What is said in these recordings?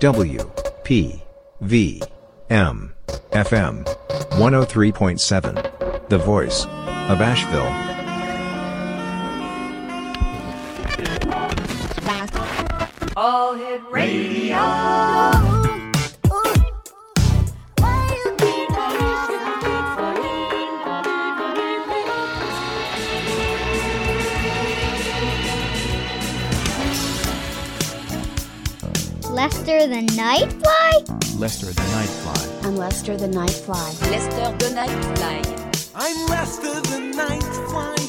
W P V M FM 103.7. The voice of Asheville. All Hit Radio. The Nightfly? Lester the Nightfly. I'm Lester the Nightfly. Lester the Nightfly. I'm Lester the Nightfly.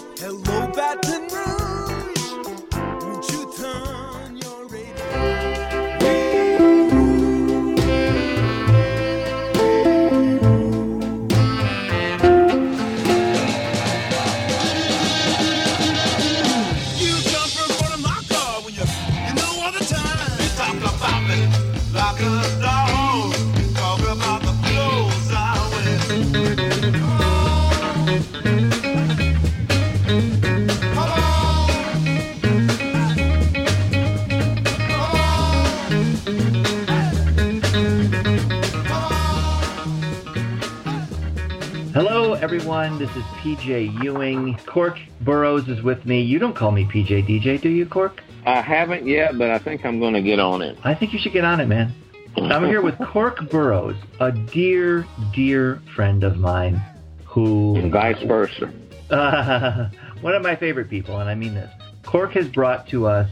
Everyone. This is PJ Ewing. Cork Burrows is with me. You don't call me PJ DJ, do you, Cork? I haven't yet, but I think I'm going to get on it. I think you should get on it, man. I'm here with Cork Burrows, a dear, dear friend of mine who. And vice versa. Uh, one of my favorite people, and I mean this. Cork has brought to us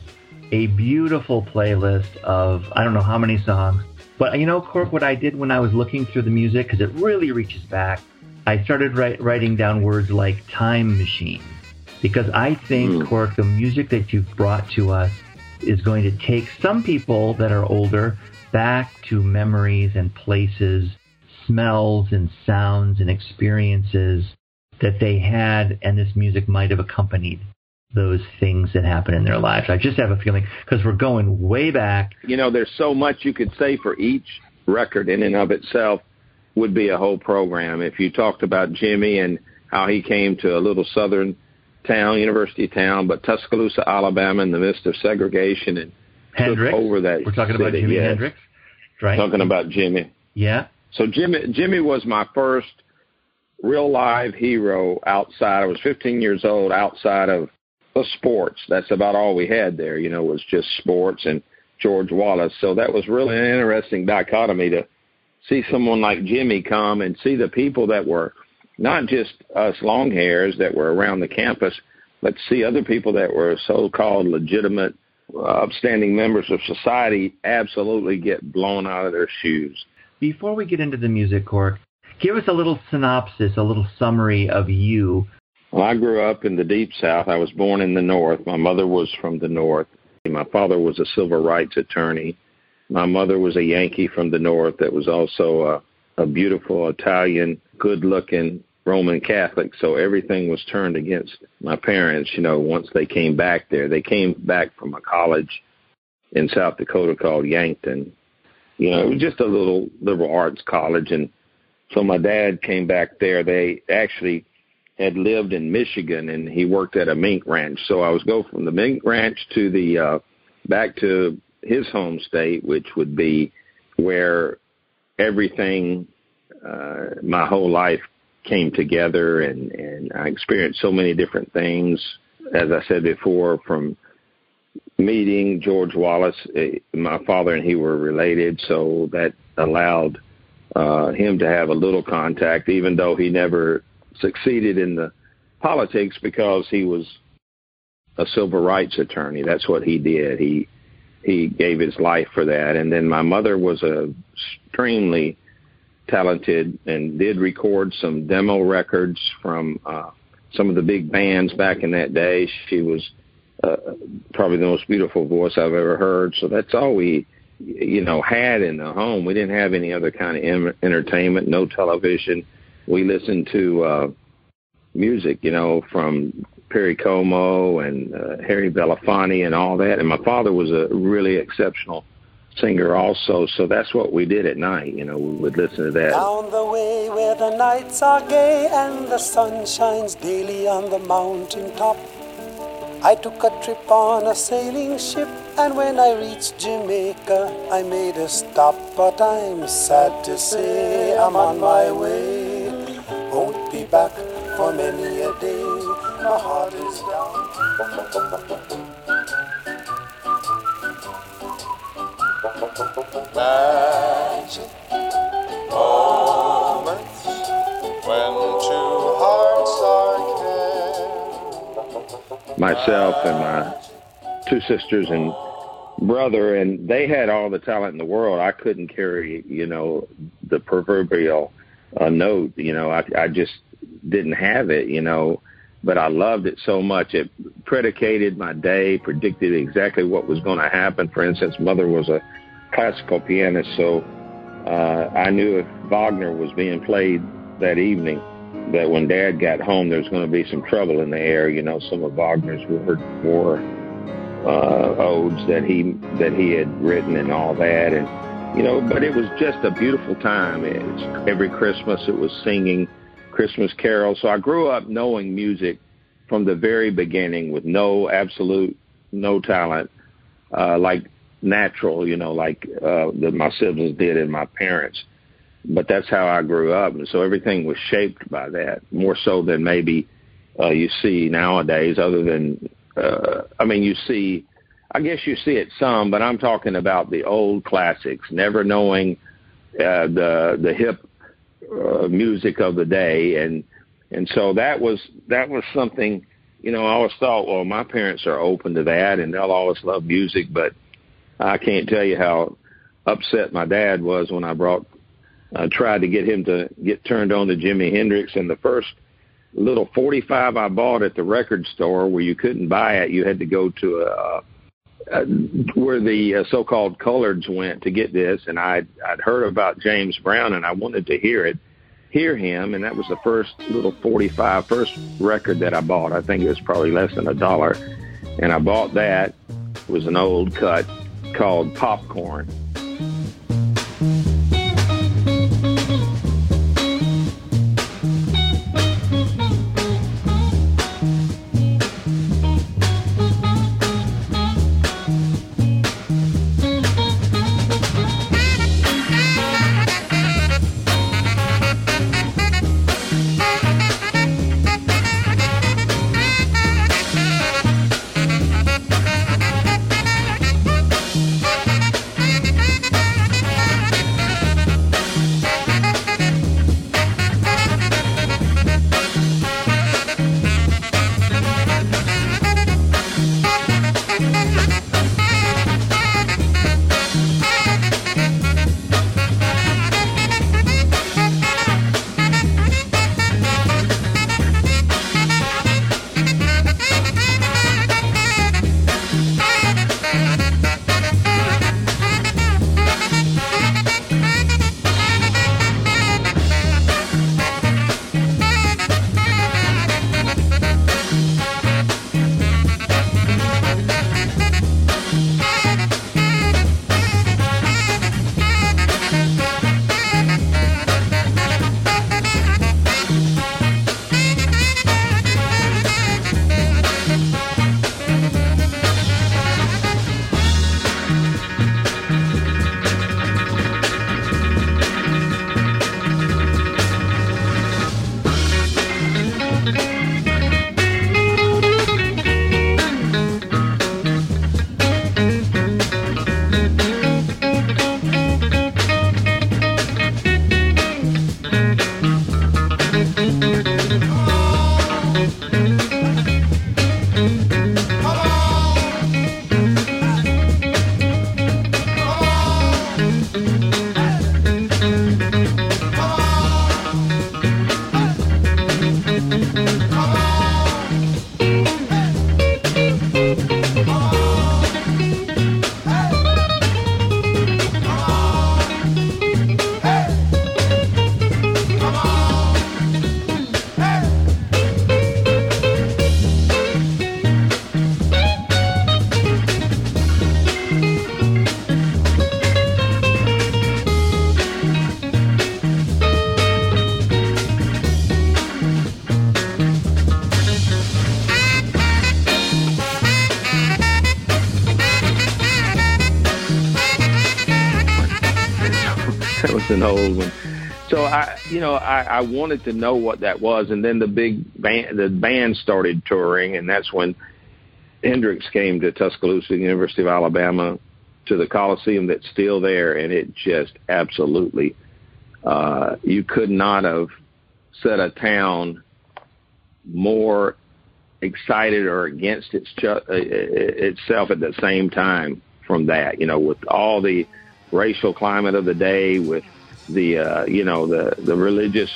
a beautiful playlist of I don't know how many songs. But you know, Cork, what I did when I was looking through the music, because it really reaches back, I started write, writing down words like time machine. Because I think, Mm. Cork, the music that you've brought to us is going to take some people that are older back to memories and places, smells and sounds and experiences that they had, and this music might have accompanied those things that happened in their lives. I just have a feeling because we're going way back. You know, there's so much you could say for each record in and of itself would be a whole program. If you talked about Jimmy and how he came to a little southern town, university town, but Tuscaloosa, Alabama, in the midst of segregation and Hendrix. took over that We're talking about city, Jimi yes. Hendrix, right? Talking about Jimmy. yeah. So Jimmy Jimmy was my first real live hero outside. I was 15 years old outside of the sports. That's about all we had there. You know, was just sports and George Wallace. So that was really an interesting dichotomy to see someone like Jimmy come and see the people that were not just us long hairs that were around the campus, but see other people that were so-called legitimate, uh, upstanding members of society absolutely get blown out of their shoes. Before we get into the music, Cork, give us a little synopsis, a little summary of you. Well, I grew up in the deep south. I was born in the north. My mother was from the north. My father was a civil rights attorney. My mother was a Yankee from the north that was also a, a beautiful Italian, good looking Roman Catholic. So everything was turned against my parents, you know, once they came back there. They came back from a college in South Dakota called Yankton. You know, it was just a little liberal arts college. And so my dad came back there. They actually had lived in Michigan and he worked at a mink ranch. So I was go from the mink ranch to the uh back to his home state, which would be where everything uh my whole life came together and and I experienced so many different things as I said before from meeting George Wallace eh, my father and he were related so that allowed uh him to have a little contact even though he never succeeded in the politics because he was a civil rights attorney. That's what he did. He he gave his life for that. And then my mother was a extremely talented and did record some demo records from uh, some of the big bands back in that day. She was uh, probably the most beautiful voice I've ever heard. So that's all we you know had in the home. We didn't have any other kind of em- entertainment, no television we listened to uh, music, you know, from Perry Como and uh, Harry Belafonte and all that. And my father was a really exceptional singer also, so that's what we did at night. You know, we would listen to that. Down the way where the nights are gay and the sun shines daily on the mountain top. I took a trip on a sailing ship And when I reached Jamaica, I made a stop, but I'm sad to say I'm on my way. Won't be back for many a day. My heart is down. Magic moments when two hearts are myself and my two sisters and brother, and they had all the talent in the world. I couldn't carry, you know, the proverbial uh, note. You know, I, I just didn't have it. You know, but I loved it so much. It predicated my day, predicted exactly what was going to happen. For instance, mother was a classical pianist, so uh, I knew if Wagner was being played that evening, that when Dad got home, there was going to be some trouble in the air. You know, some of Wagner's war, war uh, odes that he that he had written and all that, and you know, but it was just a beautiful time. It's, every Christmas, it was singing Christmas carols. So I grew up knowing music from the very beginning with no absolute no talent, uh, like natural, you know, like uh, that my siblings did and my parents. But that's how I grew up, and so everything was shaped by that more so than maybe uh, you see nowadays. Other than, uh, I mean, you see, I guess you see it some, but I'm talking about the old classics. Never knowing uh, the the hip uh, music of the day, and and so that was that was something. You know, I always thought, well, my parents are open to that, and they'll always love music, but I can't tell you how upset my dad was when I brought uh, tried to get him to get turned on to Jimi Hendrix. And the first little 45 I bought at the record store where you couldn't buy it, you had to go to a, a where the uh, so-called coloreds went to get this. And I'd, I'd heard about James Brown and I wanted to hear it, hear him. And that was the first little 45, first record that I bought. I think it was probably less than a dollar. And I bought that. It was an old cut called Popcorn. I, I wanted to know what that was, and then the big band, the band started touring, and that's when Hendrix came to Tuscaloosa, University of Alabama, to the Coliseum that's still there, and it just absolutely, uh, you could not have set a town more excited or against its uh, itself at the same time from that. You know, with all the racial climate of the day, with the uh, you know the the religious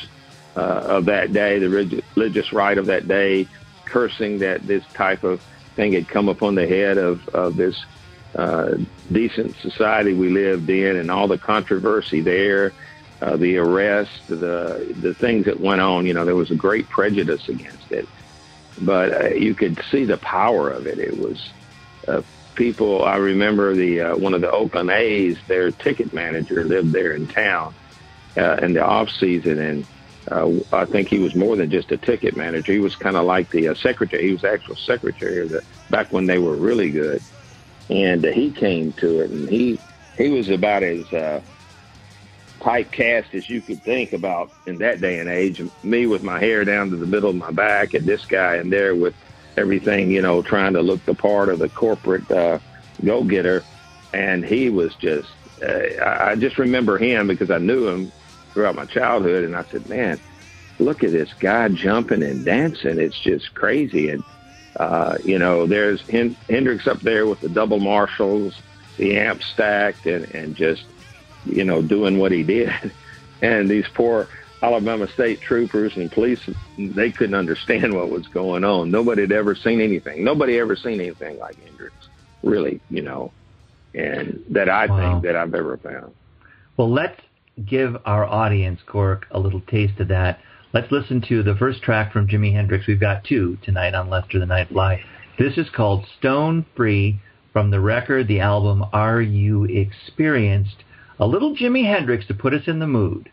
uh, of that day, the religious right of that day, cursing that this type of thing had come upon the head of of this uh, decent society we lived in, and all the controversy there. Uh, the arrest, the the things that went on, you know, there was a great prejudice against it, but uh, you could see the power of it. It was uh, people. I remember the uh, one of the Oakland A's, their ticket manager lived there in town, uh, in the off season, and uh, I think he was more than just a ticket manager. He was kind of like the uh, secretary. He was the actual secretary of the, back when they were really good, and uh, he came to it, and he he was about as uh, typecast as you could think about in that day and age. Me with my hair down to the middle of my back, and this guy in there with everything, you know, trying to look the part of the corporate uh, go getter, and he was just. Uh, I just remember him because I knew him throughout my childhood, and I said, "Man, look at this guy jumping and dancing! It's just crazy." And uh, you know, there's Hendrix up there with the double Marshalls, the amp stacked, and and just you know doing what he did. And these poor Alabama State troopers and police, they couldn't understand what was going on. Nobody had ever seen anything. Nobody ever seen anything like Hendrix, really, you know, and that I wow. think that I've ever found. Well, let's give our audience, Cork, a little taste of that. Let's listen to the first track from Jimi Hendrix. We've got two tonight on Lester the Nightfly. This is called Stone Free from the record, the album Are You Experienced? A little Jimi Hendrix to put us in the mood.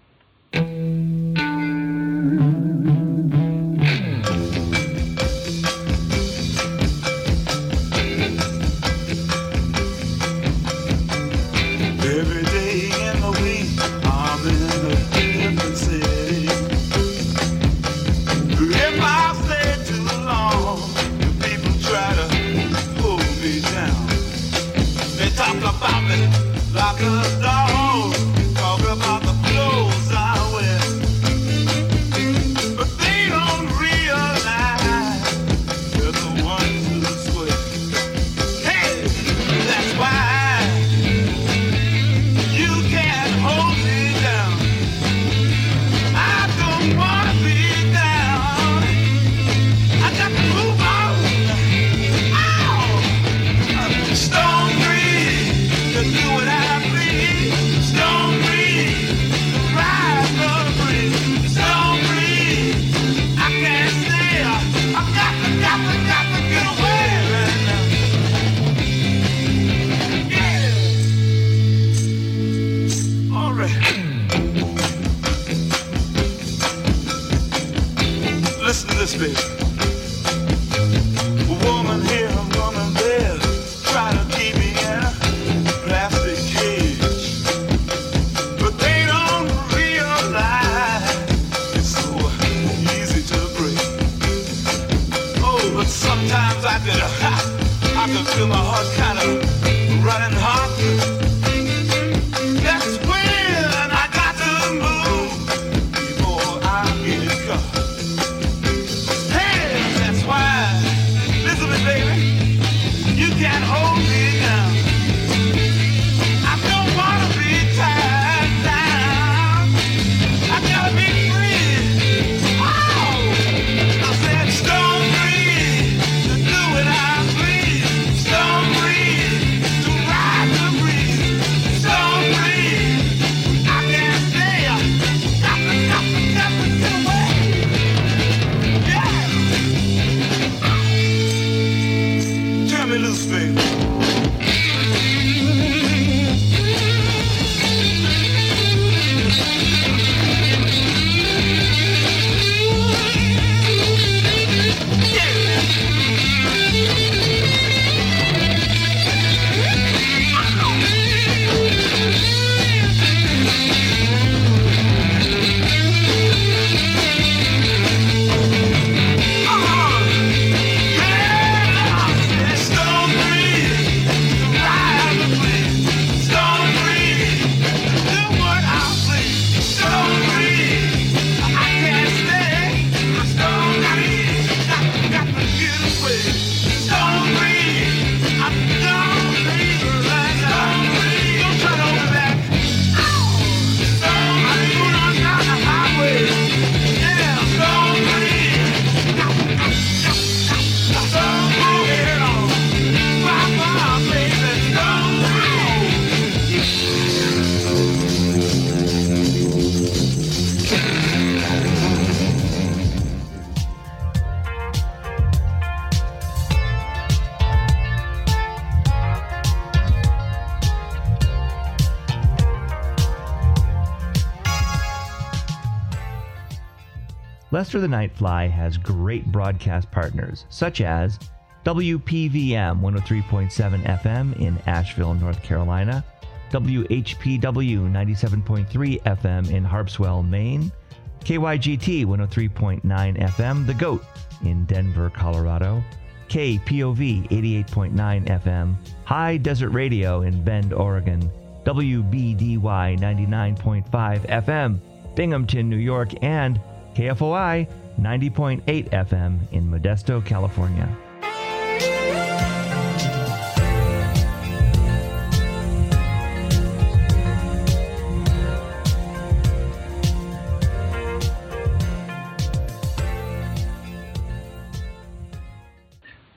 Lester the Nightfly has great broadcast partners, such as WPVM 103.7 FM in Asheville, North Carolina, WHPW 97.3 FM in Harpswell, Maine, KYGT 103.9 FM, The Goat in Denver, Colorado, KPOV 88.9 FM, High Desert Radio in Bend, Oregon, WBDY 99.5 FM, Binghamton, New York, and KFOI 90.8 FM in Modesto, California.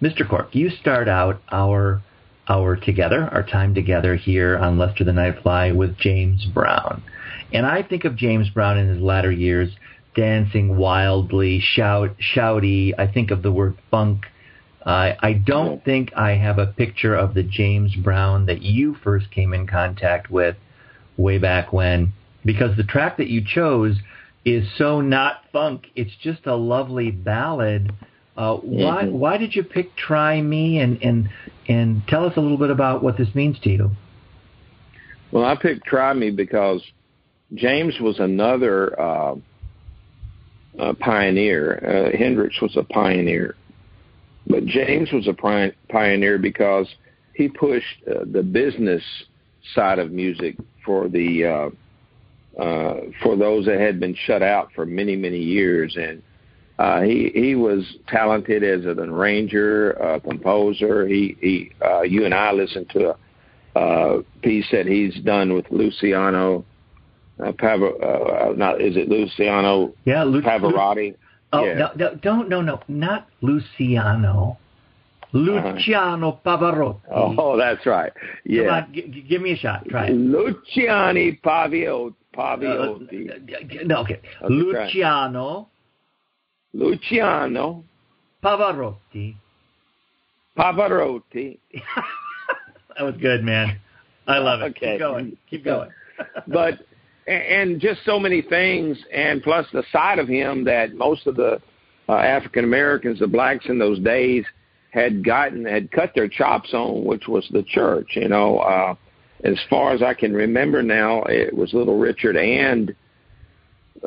Mr. Cork, you start out our our together, our time together here on Lester the Nightfly with James Brown. And I think of James Brown in his latter years dancing wildly, shout, shouty. I think of the word funk. Uh, I don't think I have a picture of the James Brown that you first came in contact with way back when, because the track that you chose is so not funk. It's just a lovely ballad. Uh, why Mm-hmm. why did you pick "Try Me" and and and tell us a little bit about what this means to you? Well, I picked Try Me because James was another uh, uh, pioneer. Uh, Hendrix was a pioneer. But James was a pi- pioneer because he pushed uh, the business side of music for the uh, uh, for those that had been shut out for many many years, and uh, he he was talented as an arranger, a composer. He he you and I listened to a uh, piece that he's done with Luciano. Uh, Pav- uh, not is it Luciano Yeah, Lu- Pavarotti? Oh yeah. no, no, don't no no not Luciano, Luciano Pavarotti. Oh, that's right. Come Yeah. on, g- g- give me a shot. Try it. Luciani Pavio, Uh, Paviotti. uh, no, okay. Okay. Luciano Luciano Pavarotti. Pavarotti. That was good, man. I love it. Okay. Keep going. Keep going. but and just so many things, and plus the side of him that most of the uh, African Americans, the blacks in those days, had gotten had cut their chops on, which was the church. You know, uh, as far as I can remember now, it was Little Richard and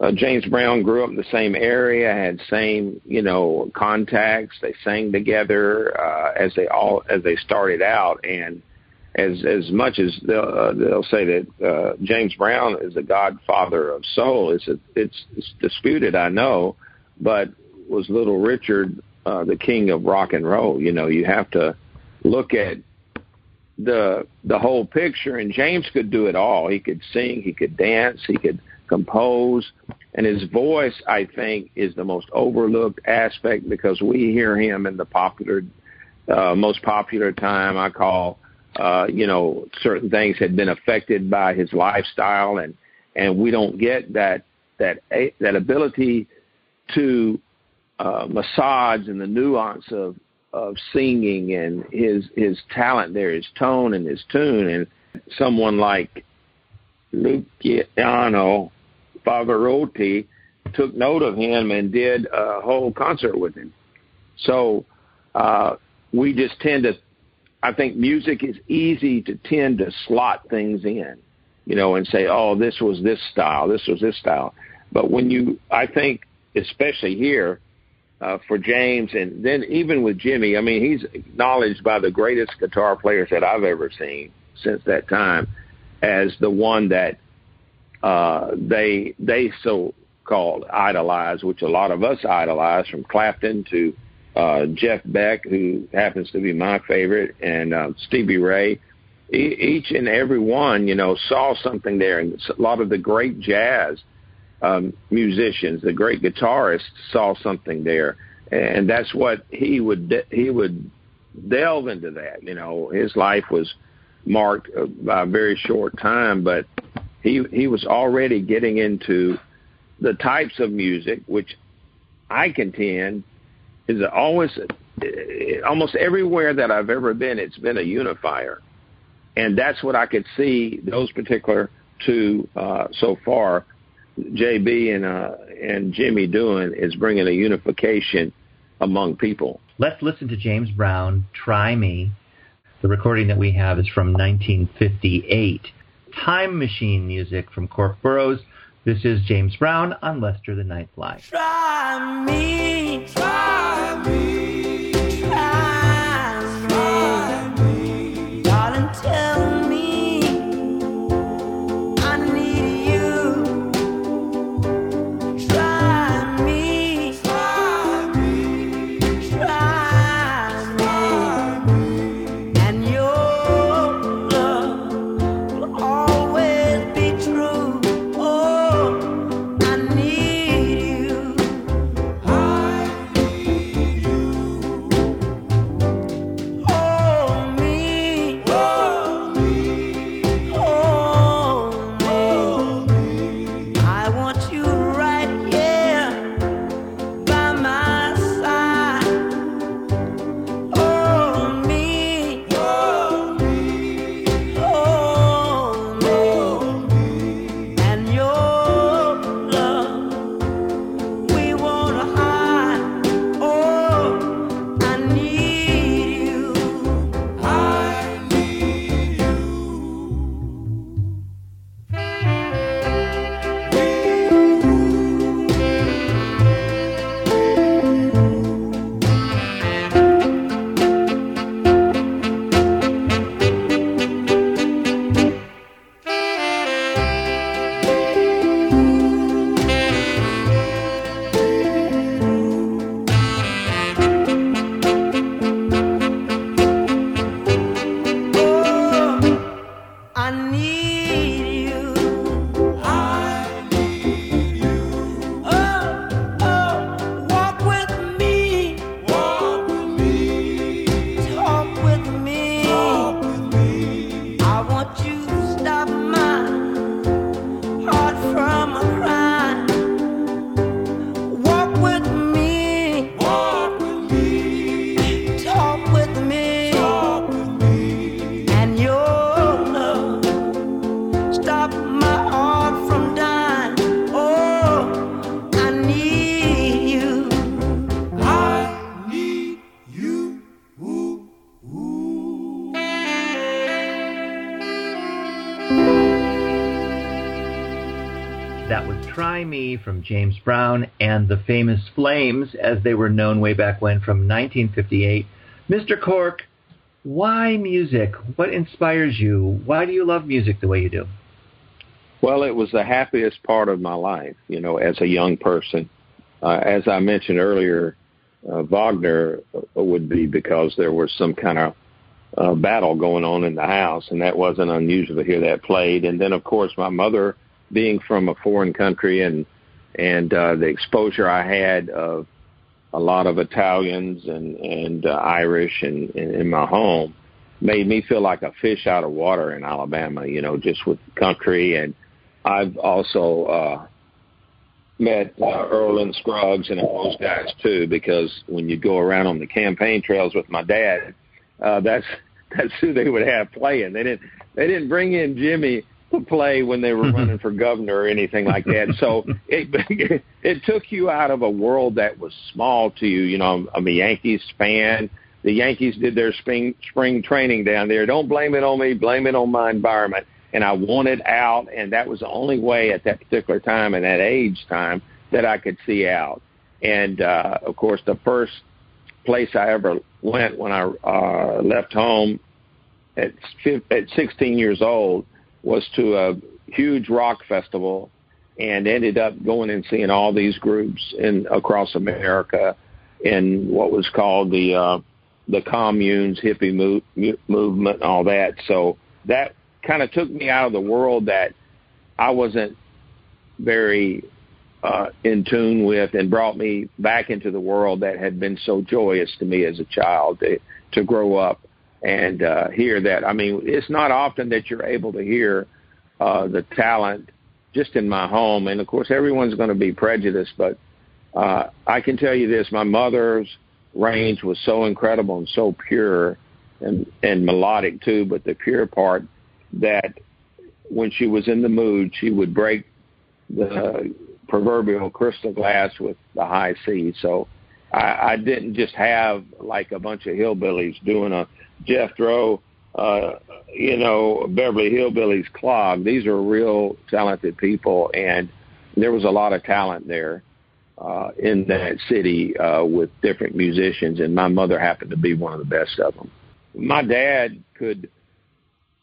uh, James Brown grew up in the same area, had same you know contacts. They sang together uh, as they all as they started out, and as as much as they'll, uh, they'll say that uh, James Brown is the godfather of soul, it's a, it's, it's disputed, I know, but was Little Richard uh, the king of rock and roll? You know, you have to look at the the whole picture, and James could do it all. He could sing, he could dance, he could compose, and his voice, I think, is the most overlooked aspect because we hear him in the popular, uh, most popular time. I call, uh, you know, certain things had been affected by his lifestyle, and and we don't get that that that ability to uh, massage and the nuance of of singing and his his talent there, his tone and his tune, and someone like Luciano Pavarotti took note of him and did a whole concert with him. So uh, we just tend to, I think music is easy to tend to slot things in, you know, and say, oh, this was this style, this was this style. But when you, I think, especially here, uh, for James, and then even with Jimmy, I mean, he's acknowledged by the greatest guitar players that I've ever seen since that time as the one that uh, they they so called idolize, which a lot of us idolize, from Clapton to uh, Jeff Beck, who happens to be my favorite, and uh, Stevie Ray. E- each and every one, you know, saw something there, and a lot of the great jazz um, musicians, the great guitarists, saw something there, and that's what he would de- he would delve into that. You know, his life was marked uh, by a very short time, but he he was already getting into the types of music which I contend is always uh, almost everywhere that I've ever been. It's been a unifier, and that's what I could see those particular two uh, so far JB and uh, and Jimmy doing is bringing a unification among people. Let's listen to James Brown, Try Me. The recording that we have is from 1958. Time Machine music from Cork Burrows. This is James Brown on Lester the Nightfly. Try me, try me, That was Try Me from James Brown and the famous Flames, as they were known way back when, from 1958. Mr. Cork, why music? What inspires you? Why do you love music the way you do? Well, it was the happiest part of my life, you know, as a young person. Uh, as I mentioned earlier, uh, Wagner would be because there was some kind of uh, battle going on in the house, and that wasn't unusual to hear that played. And then, of course, my mother, being from a foreign country, and and uh, the exposure I had of a lot of Italians and and uh, Irish and, and in my home made me feel like a fish out of water in Alabama. You know, just with the country, and I've also uh, met uh, Earl and Scruggs and all those guys too, because when you go around on the campaign trails with my dad, uh, that's that's who they would have playing. They didn't they didn't bring in Jimmy play when they were running for governor or anything like that. So it it took you out of a world that was small to you. You know, I'm a Yankees fan. The Yankees did their spring spring training down there. Don't blame it on me. Blame it on my environment. And I wanted out, and that was the only way at that particular time and that age time that I could see out. And uh, of course, the first place I ever went when I uh, left home at at 16 years old was to a huge rock festival and ended up going and seeing all these groups in across America in what was called the uh, the communes, hippie move, movement, and all that. So that kind of took me out of the world that I wasn't very uh, in tune with, and brought me back into the world that had been so joyous to me as a child to to grow up and uh, hear that. I mean, it's not often that you're able to hear uh, the talent just in my home, and of course, everyone's going to be prejudiced, but uh, I can tell you this: my mother's range was so incredible and so pure, and and melodic too. But the pure part that when she was in the mood, she would break the proverbial crystal glass with the high C. So I, I didn't just have like a bunch of hillbillies doing a Jethro, uh, you know, Beverly Hillbillies clog. These are real talented people, and there was a lot of talent there uh, in that city uh, with different musicians, and my mother happened to be one of the best of them. My dad could,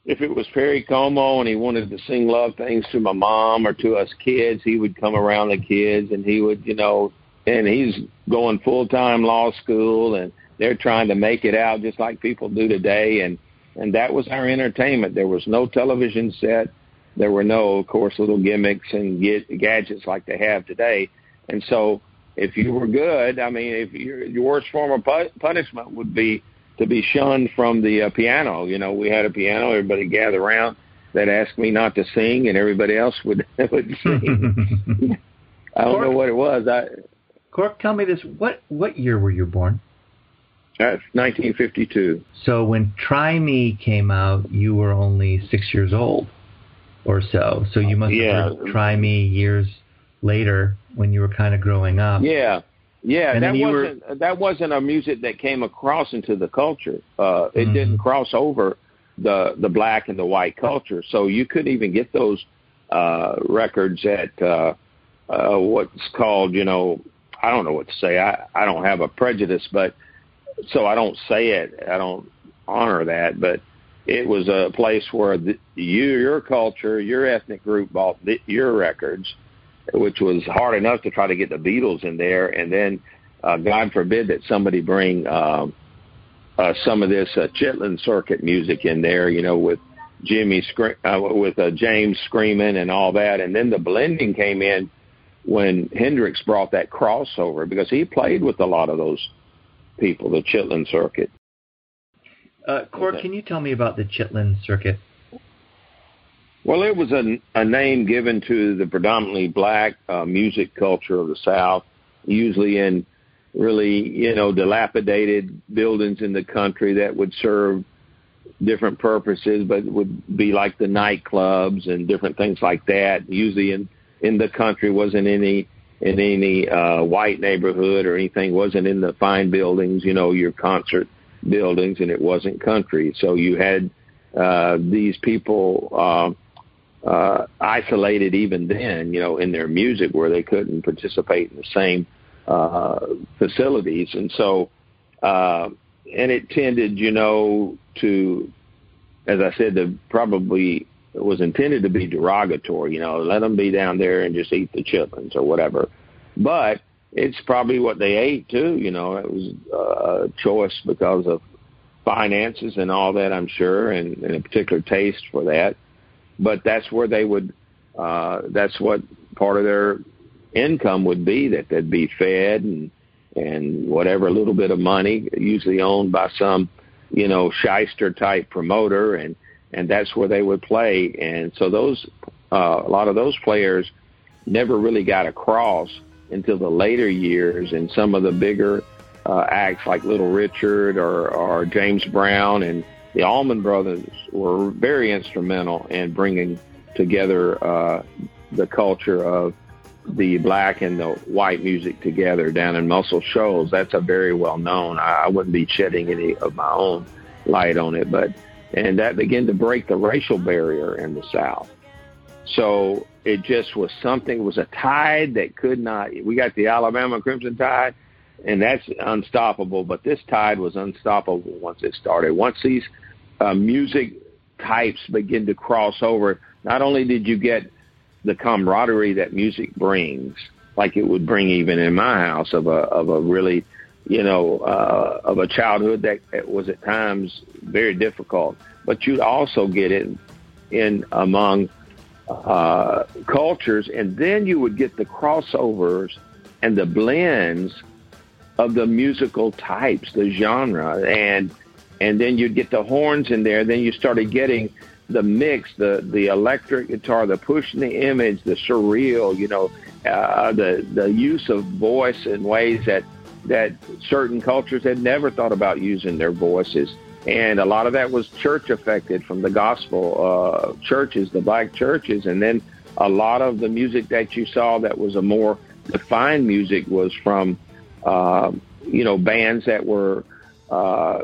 if it was Perry Como and he wanted to sing love things to my mom or to us kids, he would come around the kids and he would, you know, and he's going full time law school and they're trying to make it out just like people do today and and that was our entertainment. There was no television set. There were no, of course, little gimmicks and get, gadgets like they have today. And so, if you were good, I mean, if your your worst form of pu- punishment would be to be shunned from the uh, piano. You know, we had a piano. Everybody gathered around. That asked me not to sing, and everybody else would would sing. I don't know what it was. I Cork, tell me this: what what year were you born? That's 1952. So when Try Me came out, you were only six years old, or so. So you must Yeah. have heard Try Me years later when you were kind of growing up. Yeah, yeah. And that you were- wasn't that wasn't a music that came across into the culture. Uh, it Mhm. didn't cross over the the black and the white culture, so you couldn't even get those uh, records at uh, uh, what's called, you know, I don't know what to say. I I don't have a prejudice, but so I don't say it. I don't honor that, but it was a place where the, you, your culture, your ethnic group bought the, your records, which was hard enough to try to get the Beatles in there, and then uh, God forbid that somebody bring um, uh, some of this uh, Chitlin circuit music in there, you know, with Jimmy uh, with uh, James screaming and all that, and then the blending came in when Hendrix brought that crossover because he played with a lot of those people, the Chitlin circuit. Uh, Okay. can you tell me about the Chitlin circuit? Well, it was a, a name given to the predominantly black uh, music culture of the South, usually in really, you know, dilapidated buildings in the country that would serve different purposes, but would be like the nightclubs and different things like that. Usually in in the country, wasn't any in any uh, white neighborhood or anything. wasn't in the fine buildings, you know, your concert buildings, and it wasn't country. So you had uh, these people. Uh, uh, isolated even then, you know, in their music where they couldn't participate in the same uh, facilities. And so, uh, and it tended, you know, to, as I said, to probably it was intended to be derogatory, you know, let them be down there and just eat the chitlins or whatever. But it's probably what they ate too, you know, it was uh, a choice because of finances and all that, I'm sure, and, and a particular taste for that. But that's where they would uh that's what part of their income would be that they'd be fed and and whatever little bit of money usually owned by some you know shyster type promoter. And and that's where they would play and so those uh a lot of those players never really got across until the later years and some of the bigger uh acts like little richard or or james brown and the Allman Brothers were very instrumental in bringing together uh, the culture of the black and the white music together down in Muscle Shoals. That's a very well known. I, I wouldn't be shedding any of my own light on it, but and that began to break the racial barrier in the South. So it just was something. It was a tide that could not. We got the Alabama Crimson Tide, and that's unstoppable. But this tide was unstoppable once it started. Once these uh, music types begin to cross over, not only did you get the camaraderie that music brings, like it would bring even in my house of a of a really, you know, uh, of a childhood that was at times very difficult, but you'd also get it in among uh, cultures, and then you would get the crossovers and the blends of the musical types, the genre, and and then you'd get the horns in there. Then you started getting the mix, the the electric guitar, the push pushing the image, the surreal, you know, uh, the the use of voice in ways that that certain cultures had never thought about using their voices. And a lot of that was church affected from the gospel uh, churches, the black churches, and then a lot of the music that you saw that was a more defined music was from, uh, you know, bands that were uh,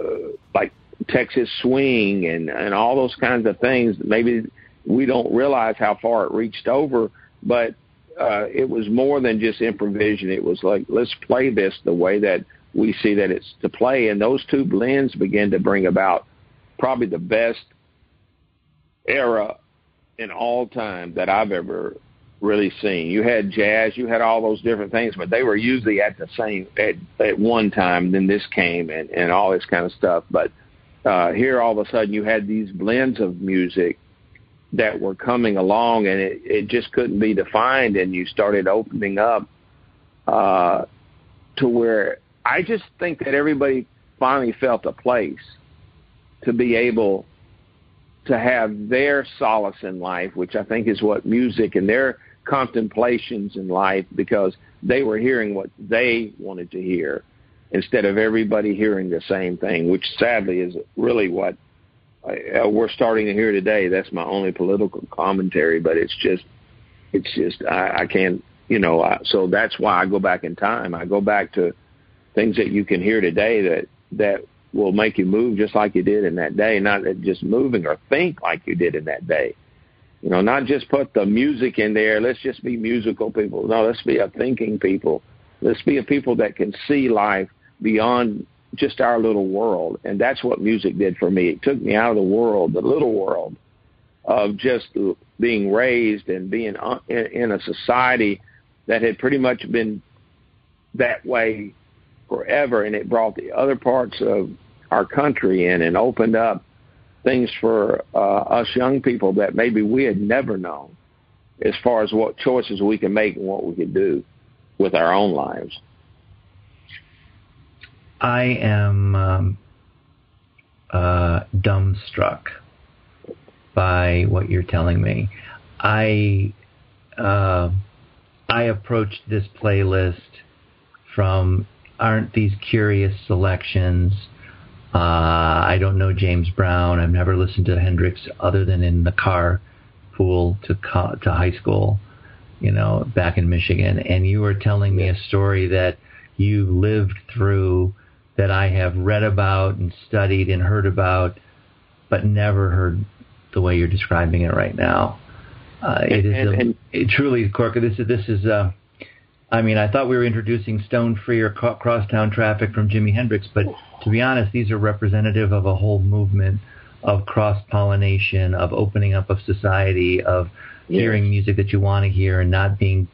like Texas swing and and all those kinds of things. Maybe we don't realize how far it reached over, but uh, it was more than just improvisation. It was like let's play this the way that we see that it's to play, and those two blends began to bring about probably the best era in all time that I've ever really seen. You had jazz, you had all those different things, but they were usually at the same at at one time. Then this came and and all this kind of stuff. But uh, here, all of a sudden, you had these blends of music that were coming along, and it it just couldn't be defined. And you started opening up uh, to where I just think that everybody finally felt a place to be able to have their solace in life, which I think is what music and their contemplations in life, because they were hearing what they wanted to hear instead of everybody hearing the same thing, which sadly is really what uh, we're starting to hear today. That's my only political commentary, but it's just, it's just, I, I can't, you know, I, so that's why I go back in time. I go back to things that you can hear today that, that will make you move just like you did in that day, not just moving or think like you did in that day. You know, not just put the music in there. Let's just be musical people. No, let's be a thinking people. Let's be a people that can see life beyond just our little world. And that's what music did for me. It took me out of the world, the little world of just being raised and being in a society that had pretty much been that way forever, and it brought the other parts of our country in and opened up things for uh, us young people that maybe we had never known as far as what choices we can make and what we could do with our own lives. I am um, uh, dumbstruck by what you're telling me. I uh, I approached this playlist from aren't these curious selections. Uh, I don't know James Brown. I've never listened to Hendrix other than in the car pool to co- to high school, you know, back in Michigan. And you were telling me a story that you lived through that I have read about and studied and heard about, but never heard the way you're describing it right now. Uh, it is and, a, it truly, Corker. This is this is. Uh, I mean, I thought we were introducing stone free or crosstown traffic from Jimi Hendrix, but to be honest, these are representative of a whole movement of cross pollination, of opening up of society, of yes. hearing music that you want to hear and not being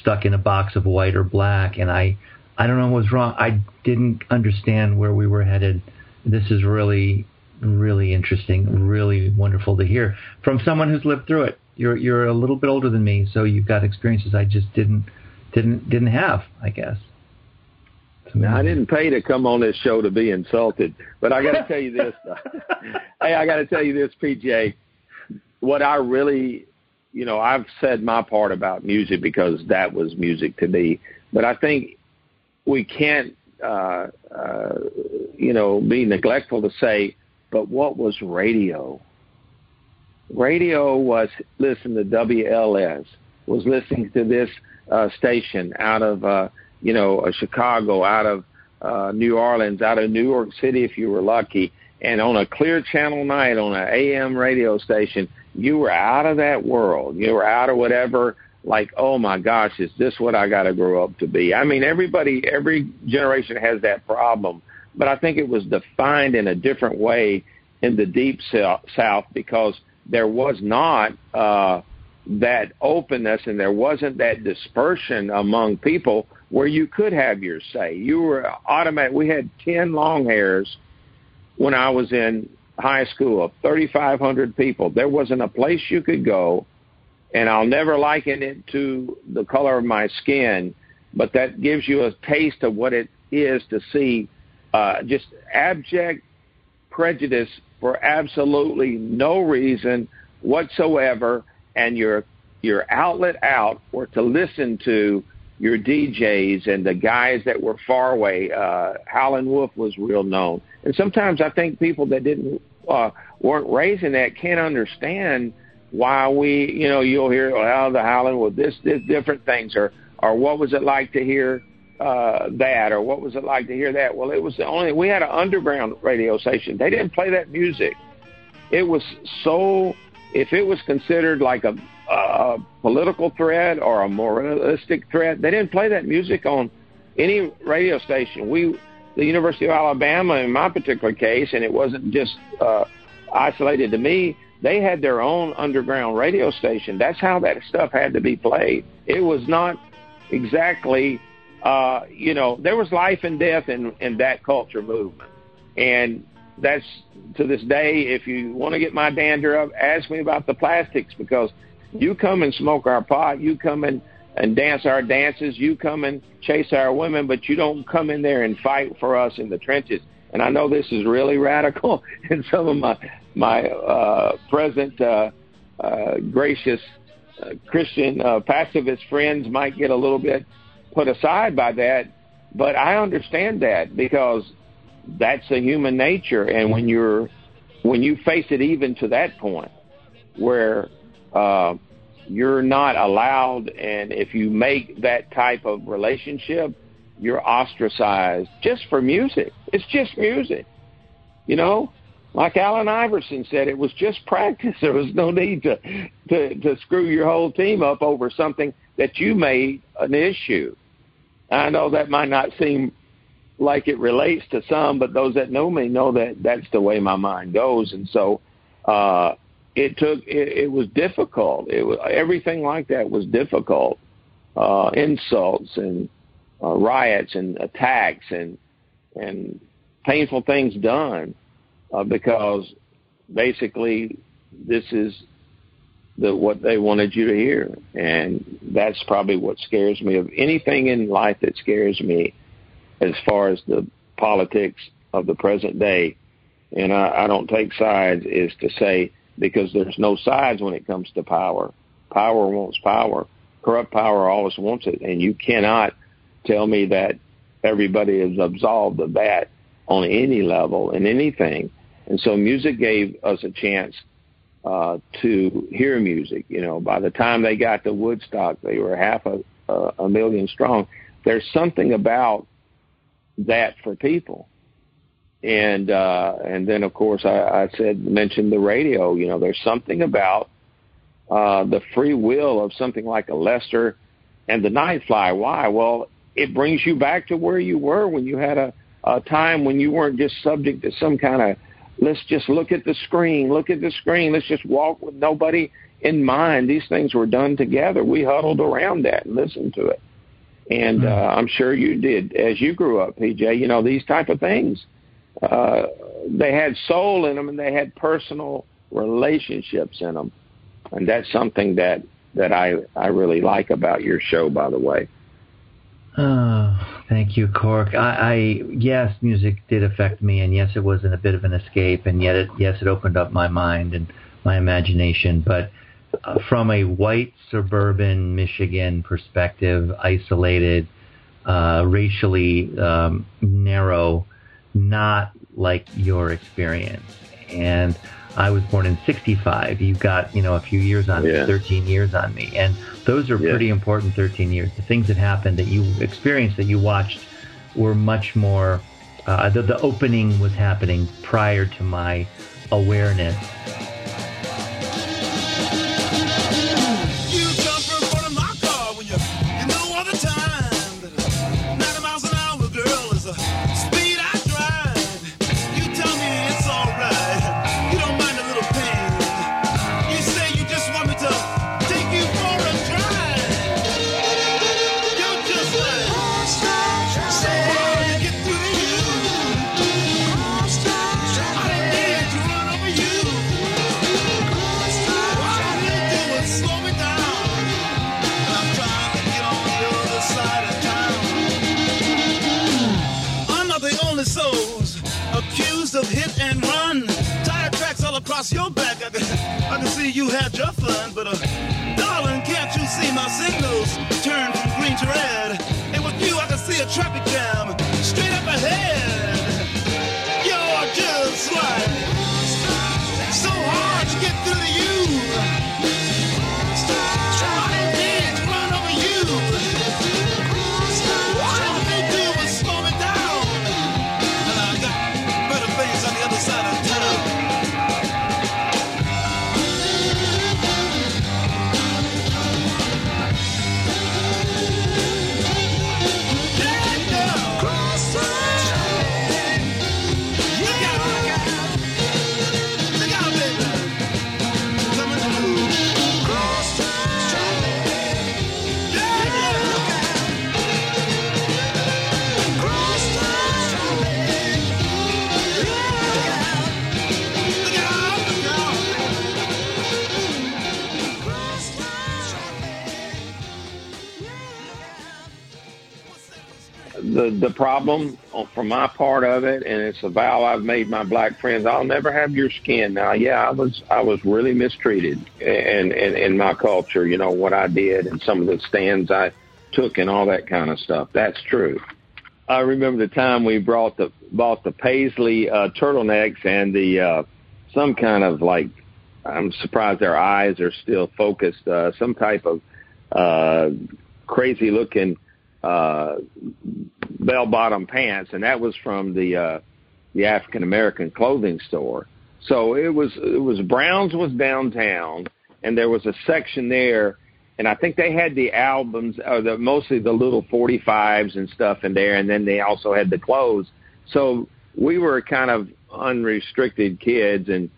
stuck in a box of white or black. And I, I don't know what was wrong. I didn't understand where we were headed. This is really, really interesting, really wonderful to hear from someone who's lived through it. You're you're a little bit older than me, so you've got experiences I just didn't didn't didn't have, I guess. Now, I didn't pay to come on this show to be insulted, but I got to tell you this. hey, I got to tell you this, PJ. What I really, you know, I've said my part about music because that was music to me, but I think we can't, uh, uh, you know, be neglectful to say, but what was radio? Radio was listen to WLS, was listening to this uh, station out of uh, you know Chicago, out of uh, New Orleans, out of New York City if you were lucky, and on a clear channel night on an AM radio station, you were out of that world. You were out of whatever. Like, oh my gosh, is this what I got to grow up to be? I mean, everybody, every generation has that problem, but I think it was defined in a different way in the deep south because there was not. uh that openness and there wasn't that dispersion among people where you could have your say. You were automatic. We had 10 long hairs when I was in high school of 3,500 people. There wasn't a place you could go, and I'll never liken it to the color of my skin, but that gives you a taste of what it is to see uh, just abject prejudice for absolutely no reason whatsoever and your your outlet out or to listen to your DJs and the guys that were far away. Uh, Howlin' Wolf was real known, and sometimes I think people that didn't uh, weren't raised in that can't understand why we, you know, you'll hear well the howling with this, this different things, or or what was it like to hear uh, that, or what was it like to hear that? Well, it was the only we had an underground radio station. They didn't play that music. It was so if it was considered like a, a political threat or a moralistic threat, they didn't play that music on any radio station. We, the University of Alabama, in my particular case, and it wasn't just uh, isolated to me. They had their own underground radio station. That's how that stuff had to be played. It was not exactly, uh, you know, there was life and death in in that culture movement, and that's to this day. If you want to get my dander up, ask me about the plastics because you come and smoke our pot, you come and and dance our dances, you come and chase our women, but you don't come in there and fight for us in the trenches. And I know this is really radical, and some of my my uh, present uh, uh, gracious uh, Christian uh, pacifist friends might get a little bit put aside by that, but I understand that because that's a human nature, and when you're when you face it even to that point where uh, you're not allowed, and if you make that type of relationship, you're ostracized just for music. It's just music, you know. Like Allen Iverson said, it was just practice. There was no need to to, to screw your whole team up over something that you made an issue. I know that might not seem like it relates to some, but those that know me know that that's the way my mind goes. And so uh, it took it, it was difficult. It was everything like that was difficult. Uh, insults and uh, riots and attacks and and painful things done uh, because basically this is the what they wanted you to hear, and that's probably what scares me of anything in life that scares me as far as the politics of the present day. And I, I don't take sides is to say because there's no sides when it comes to power. Power wants power. Corrupt power always wants it, and you cannot tell me that everybody is absolved of that on any level in anything. And so music gave us a chance uh, to hear music. You know, by the time they got to Woodstock, they were half a, a, a million strong. There's something about that for people. And uh, and then of course I, I said mentioned the radio. You know, there's something about uh, the free will of something like a Lester and the Nightfly. Why? Well, it brings you back to where you were when you had a, a time when you weren't just subject to some kind of let's just look at the screen, look at the screen, let's just walk with nobody in mind. These things were done together. We huddled around that and listened to it. And hmm. uh, I'm sure you did as you grew up, PJ. You know these type of things. Uh, they had soul in them, and they had personal relationships in them, and that's something that that I I really like about your show. By the way. Oh, thank you, Cork. I, I yes, music did affect me, and yes, it was in a bit of an escape, and yet it yes, it opened up my mind and my imagination. But uh, from a white suburban Michigan perspective, isolated, uh, racially um, narrow, not like your experience. And I was born in 65. You've got, you know, a few years on yeah. me, 13 years on me. And those are yeah. pretty important 13 years. The things that happened that you experienced, that you watched, were much more, uh, the, the opening was happening prior to my awareness the problem from my part of it, and it's a vow I've made my black friends. I'll never have your skin. Now, yeah, I was I was really mistreated, and and in my culture, you know what I did, and some of the stands I took, and all that kind of stuff. That's true. I remember the time we brought the bought the paisley uh, turtlenecks and the uh, some kind of like I'm surprised their eyes are still focused. Uh, some type of uh, crazy looking uh, bell bottom pants, and that was from the uh, the African American clothing store. So it was it was Browns was downtown, and there was a section there, and I think they had the albums, or the mostly the little 45s and stuff in there, and then they also had the clothes. So we were kind of unrestricted kids, and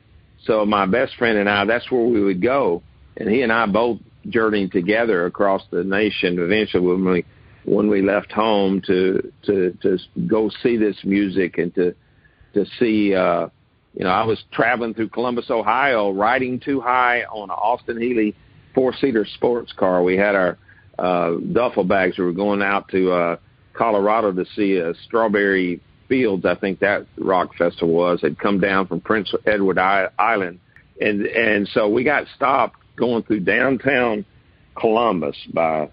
so my best friend and I, that's where we would go, and he and I both journeyed together across the nation. Eventually, when we when we left home to to to go see this music and to to see uh you know I was traveling through Columbus Ohio riding too high on an Austin Healey four seater sports car. We had our uh duffel bags. We were going out to uh Colorado to see a strawberry fields I think that rock festival was had come down from Prince Edward Island. And and so we got stopped going through downtown Columbus by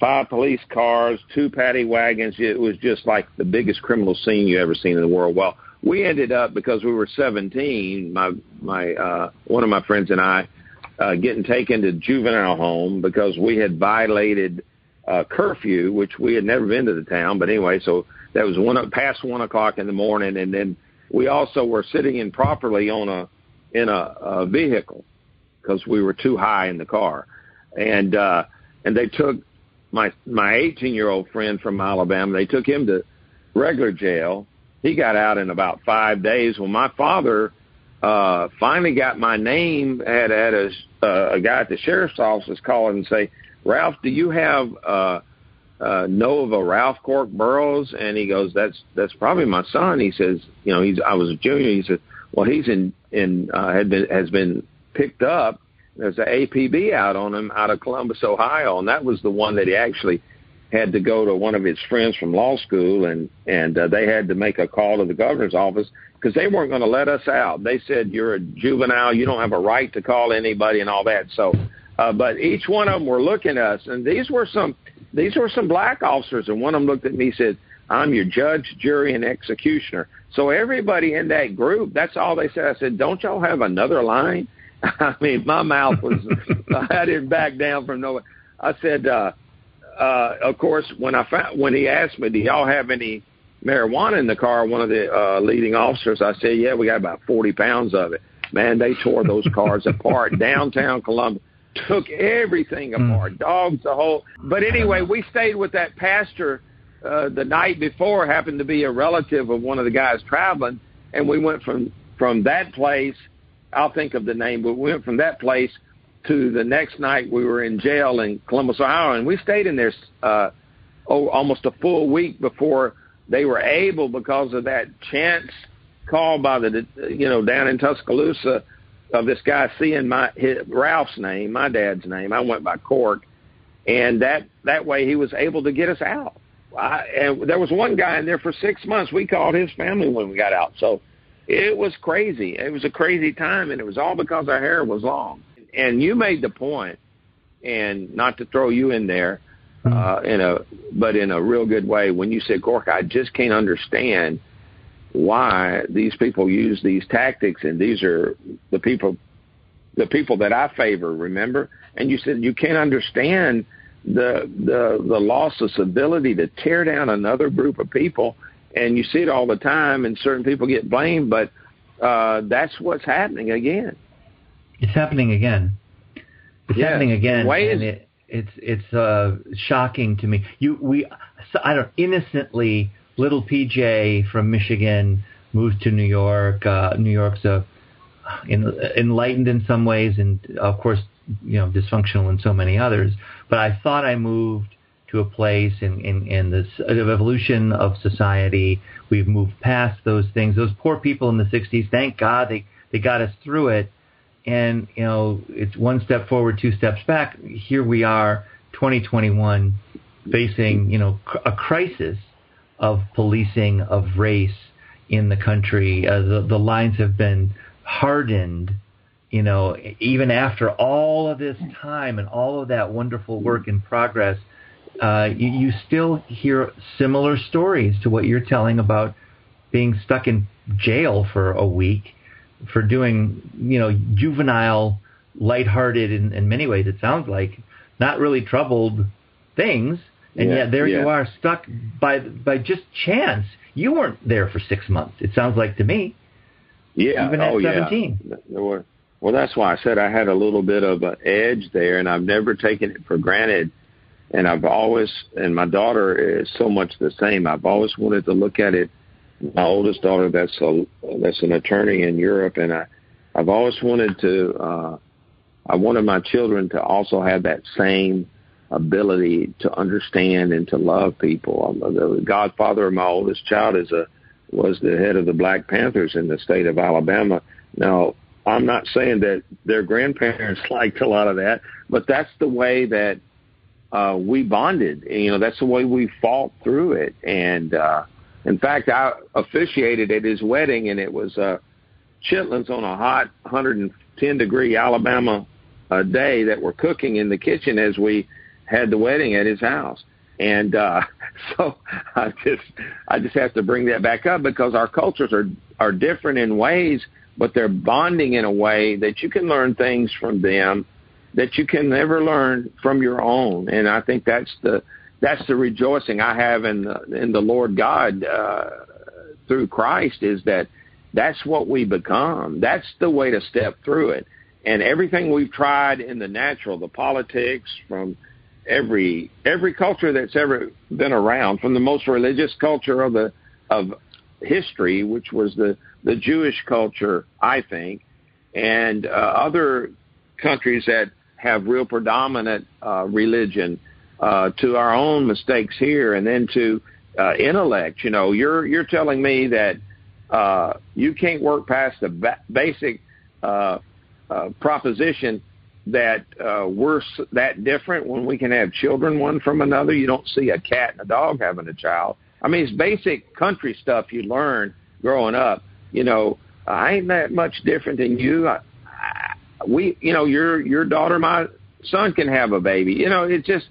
five police cars, two paddy wagons. It was just like the biggest criminal scene you ever seen in the world. Well, we ended up because we were 17. My my uh, one of my friends and I uh, getting taken to juvenile home because we had violated uh, curfew, which we had never been to the town. But anyway, so that was one past one o'clock in the morning, and then we also were sitting improperly on a in a, a vehicle because we were too high in the car, and uh, and they took my my 18 year old friend from Alabama. They took him to regular jail. He got out in about five days. Well, my father uh, finally got my name. Had had a, uh, a guy at the sheriff's office call and say, Ralph, do you have uh, uh, know of a Ralph Cork Burrows? And he goes, that's that's probably my son. He says, you know, he's I was a junior. He said, well, he's in in uh, had been has been picked up there's an APB out on him out of Columbus, Ohio, and that was the one that he actually had to go to one of his friends from law school, and and uh, they had to make a call to the governor's office because they weren't going to let us out. They said you're a juvenile, you don't have a right to call anybody, and all that. So, uh, but each one of them were looking at us, and these were some these were some black officers, and one of them looked at me and said, "I'm your judge, jury, and executioner." So everybody in that group, that's all they said. I said, "Don't y'all have another line?" I mean, my mouth was, I didn't back down from nowhere. I said, uh, uh, of course, when I found, when he asked me, do y'all have any marijuana in the car? One of the, uh, leading officers, I said, yeah, we got about 40 pounds of it. Man, they tore those cars apart downtown Columbus, took everything hmm. apart, mm. dogs, the whole. But anyway, we stayed with that pastor, uh, the night before happened to be a relative of one of the guys traveling. And we went from, from that place I'll think of the name, but we went from that place to the next night we were in jail in Columbus, Ohio, and we stayed in there uh, oh, almost a full week before they were able, because of that chance call by the, you know, down in Tuscaloosa of this guy seeing my his, Ralph's name, my dad's name. I went by Cork, and that that way he was able to get us out. I, and there was one guy in there for six months. We called his family when we got out. So it was crazy. It was a crazy time, and it was all because our hair was long. And you made the point, and not to throw you in there, mm-hmm. uh, in a but in a real good way. When you said, "Cork," I just can't understand why these people use these tactics, and these are the people, the people that I favor. Remember, and you said you can't understand the the the loss of civility to tear down another group of people and you see it all the time, and certain people get blamed, but uh, that's what's happening again. It's happening again. It's yes. happening again, Why and it, it's it's uh, shocking to me. You we I don't innocently little PJ from Michigan moved to New York. Uh, New York's a in, enlightened in some ways, and of course, you know, dysfunctional in so many others. But I thought I moved to a place in, in, in this evolution of society. We've moved past those things. Those poor people in the 60s, thank God they, they got us through it. And, you know, it's one step forward, two steps back. Here we are, 2021, facing, you know, a crisis of policing of race in the country. Uh, the, the lines have been hardened, you know, even after all of this time and all of that wonderful work in progress. Uh, you, you still hear similar stories to what you're telling about being stuck in jail for a week for doing, you know, juvenile, lighthearted in, in many ways. It sounds like not really troubled things, and Yeah, yet there yeah. you are stuck by by just chance. You weren't there for six months. It sounds like to me. Yeah. Even at oh, yeah. 17. There were, well, that's why I said I had a little bit of an edge there, and I've never taken it for granted. And I've always, and my daughter is so much the same. I've always wanted to look at it. My oldest daughter, that's a that's an attorney in Europe, and I, I've always wanted to. uh I wanted my children to also have that same ability to understand and to love people. The godfather of my oldest child is a was the head of the Black Panthers in the state of Alabama. Now, I'm not saying that their grandparents liked a lot of that, but that's the way that uh, we bonded. You know, that's the way we fought through it. And uh, in fact, I officiated at his wedding, and it was uh, chitlins on a hot 110 degree Alabama uh, day that were cooking in the kitchen as we had the wedding at his house. And uh, so I just I just have to bring that back up because our cultures are are different in ways, but they're bonding in a way that you can learn things from them that you can never learn from your own. And I think that's the that's the rejoicing I have in the, in the Lord God uh, through Christ is that that's what we become. That's the way to step through it. And everything we've tried in the natural, the politics from every every culture that's ever been around, from the most religious culture of the of history, which was the the Jewish culture, I think, and uh, other countries that have real predominant uh, religion, uh, to our own mistakes here, and then to uh, intellect. You know, you're you're telling me that uh, you can't work past the ba- basic uh, uh, proposition that uh, we're that different when we can have children one from another. You don't see a cat and a dog having a child. I mean, it's basic country stuff you learn growing up. You know, I ain't that much different than you. I, we, you know, your your daughter, my son can have a baby. You know, it just,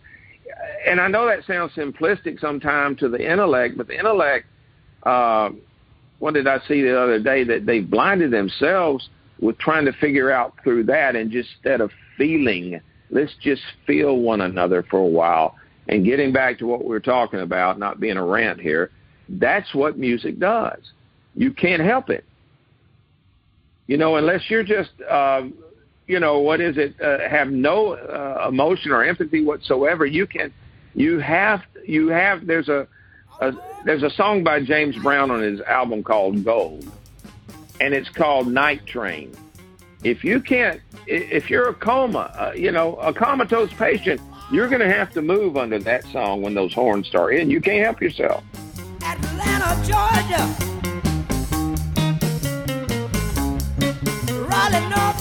and I know that sounds simplistic sometimes to the intellect, but the intellect. Uh, what did I see the other day that they blinded themselves with trying to figure out through that and just instead of feeling, let's just feel one another for a while. And getting back to what we were talking about, not being a rant here, that's what music does. You can't help it. You know, unless you're just, um, you know, what is it? Uh, have no uh, emotion or empathy whatsoever. You can, you have, you have. There's a, a, there's a song by James Brown on his album called Gold, and it's called Night Train. If you can't, if you're a coma, uh, you know, a comatose patient, you're going to have to move under that song when those horns start in. You can't help yourself. Atlanta, Georgia. Raleigh, North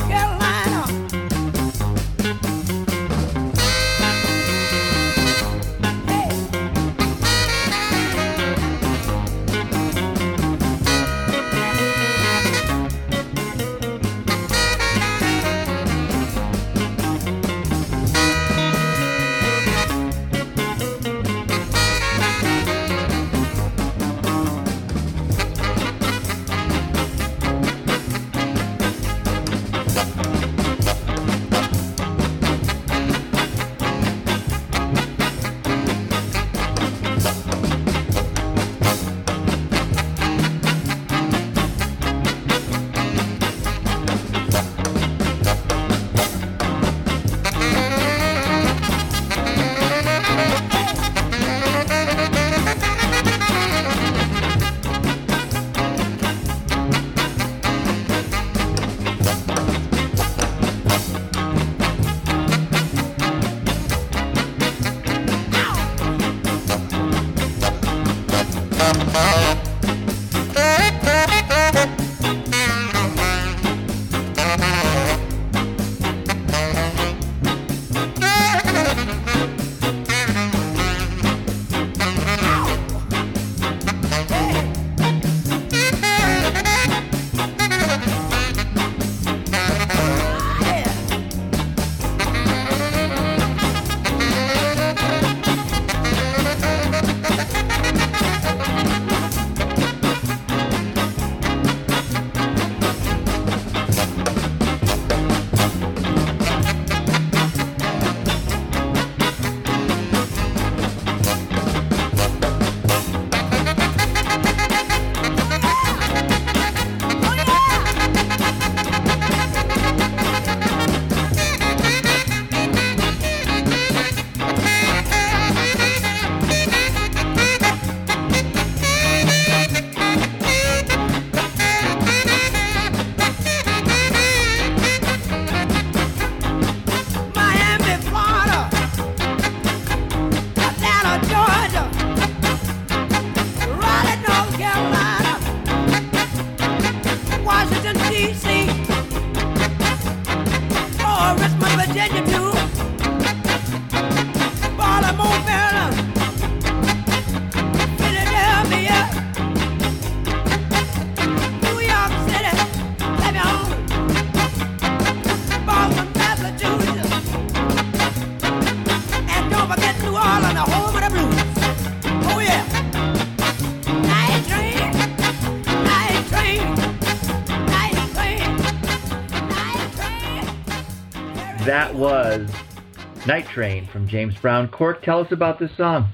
Train from James Brown. Cork, tell us about this song.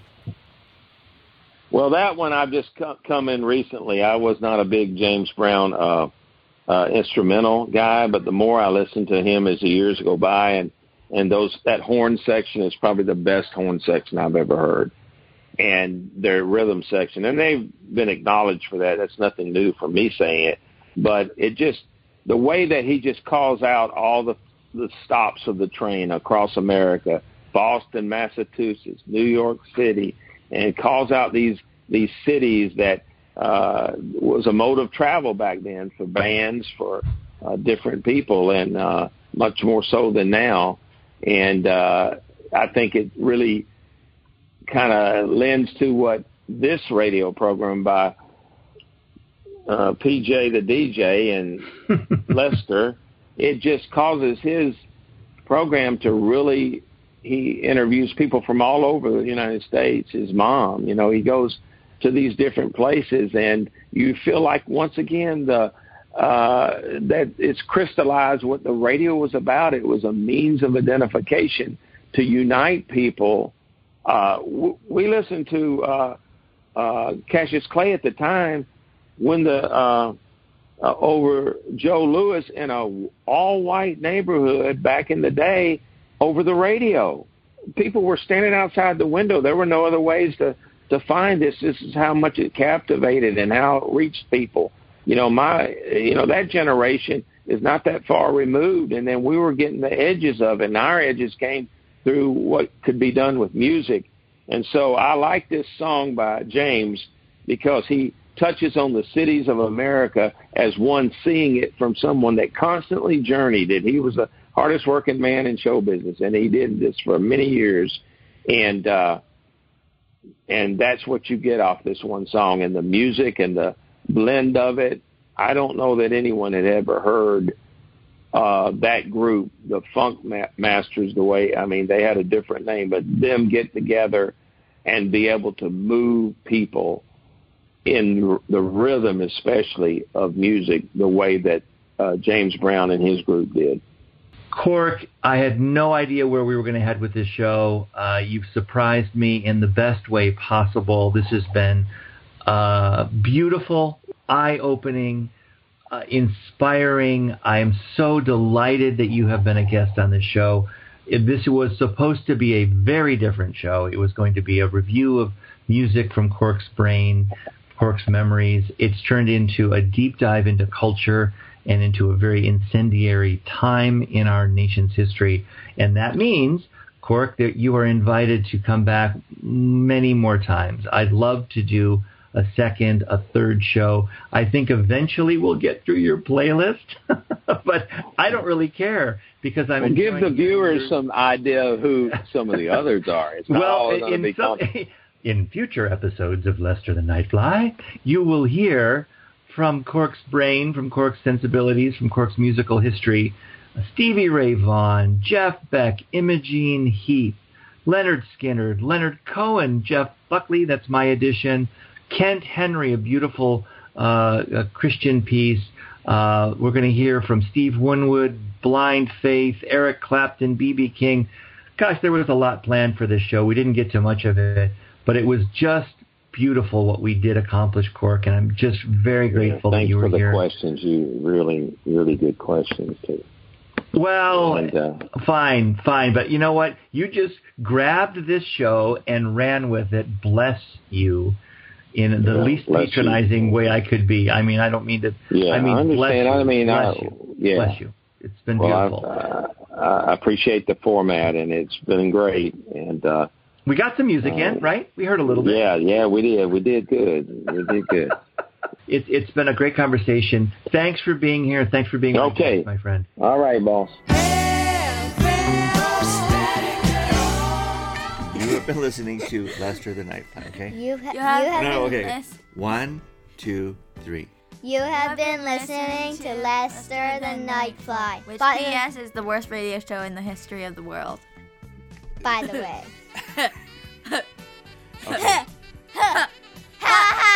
Well, that one I've just come in recently. I was not a big James Brown uh, uh, instrumental guy, but the more I listen to him as the years go by, and and those that horn section is probably the best horn section I've ever heard, and their rhythm section, and they've been acknowledged for that. That's nothing new for me saying it, but it just the way that he just calls out all the the stops of the train across America, Boston, Massachusetts, New York City, and calls out these these cities that uh, was a mode of travel back then for bands, for uh, different people, and uh, much more so than now. And uh, I think it really kind of lends to what this radio program by uh, PJ the DJ and Lester, it just causes his program to really. He interviews people from all over the United States. His mom, you know, he goes to these different places, and you feel like once again the uh, that it's crystallized what the radio was about. It was a means of identification to unite people. Uh, w- we listened to uh, uh, Cassius Clay at the time when the uh, uh, over Joe Louis in a all white neighborhood back in the day over the radio. People were standing outside the window. There were no other ways to to find this. This is how much it captivated and how it reached people. You know, my you know that generation is not that far removed, and then we were getting the edges of it. And our edges came through what could be done with music. And so I like this song by James because he touches on the cities of America as one seeing it from someone that constantly journeyed it. He was the hardest working man in show business and he did this for many years and uh and that's what you get off this one song and the music and the blend of it. I don't know that anyone had ever heard uh that group, the Funk Ma- Masters the way I mean they had a different name but them get together and be able to move people in the rhythm, especially of music, the way that uh, James Brown and his group did. Cork, I had no idea where we were going to head with this show. Uh, you've surprised me in the best way possible. This has been uh, beautiful, eye opening, uh, inspiring. I am so delighted that you have been a guest on this show. This was supposed to be a very different show. It was going to be a review of music from Cork's brain, Cork's memories. It's turned into a deep dive into culture and into a very incendiary time in our nation's history. And that means, Cork, that you are invited to come back many more times. I'd love to do a second, a third show. I think eventually we'll get through your playlist, but I don't really care because I'm Well, give the viewers some idea of who some of the others are. It's well, in, some, in future episodes of Lester the Nightfly, you will hear from Cork's brain, from Cork's sensibilities, from Cork's musical history, Stevie Ray Vaughan, Jeff Beck, Imogen Heap, Lynyrd Skynyrd, Leonard Cohen, Jeff Buckley, that's my edition, Kent Henry, a beautiful uh, a Christian piece. Uh, we're going to hear from Steve Winwood, Blind Faith, Eric Clapton, B.B. King. Gosh, there was a lot planned for this show. We didn't get to much of it, but it was just beautiful what we did accomplish, Cork, and I'm just very grateful that you were here. Thanks for the questions. You really, really good questions too. Well, And, uh, fine, fine, but you know what? You just grabbed this show and ran with it. Bless you. In the Yeah, least bless you. patronizing way I could be. I mean, I don't mean to. Yeah, I mean, I understand. you. I mean, bless I- you. yeah. Bless you. It's been well, I, beautiful. uh, I appreciate the format, and it's been great. And uh, we got some music in, uh, right? We heard a little bit. yeah, yeah, we did. We did good. We did good. It's it's been a great conversation. Thanks for being here. Thanks for being my Okay. guest, my friend. All right, boss. You have been listening to Lester the Nightfly, okay? You, ha- You have- you have No, been, okay. One, two, three. you have been listening to Lester the Nightfly. Which By, PS is the worst radio show in the history of the world. by the way. はははは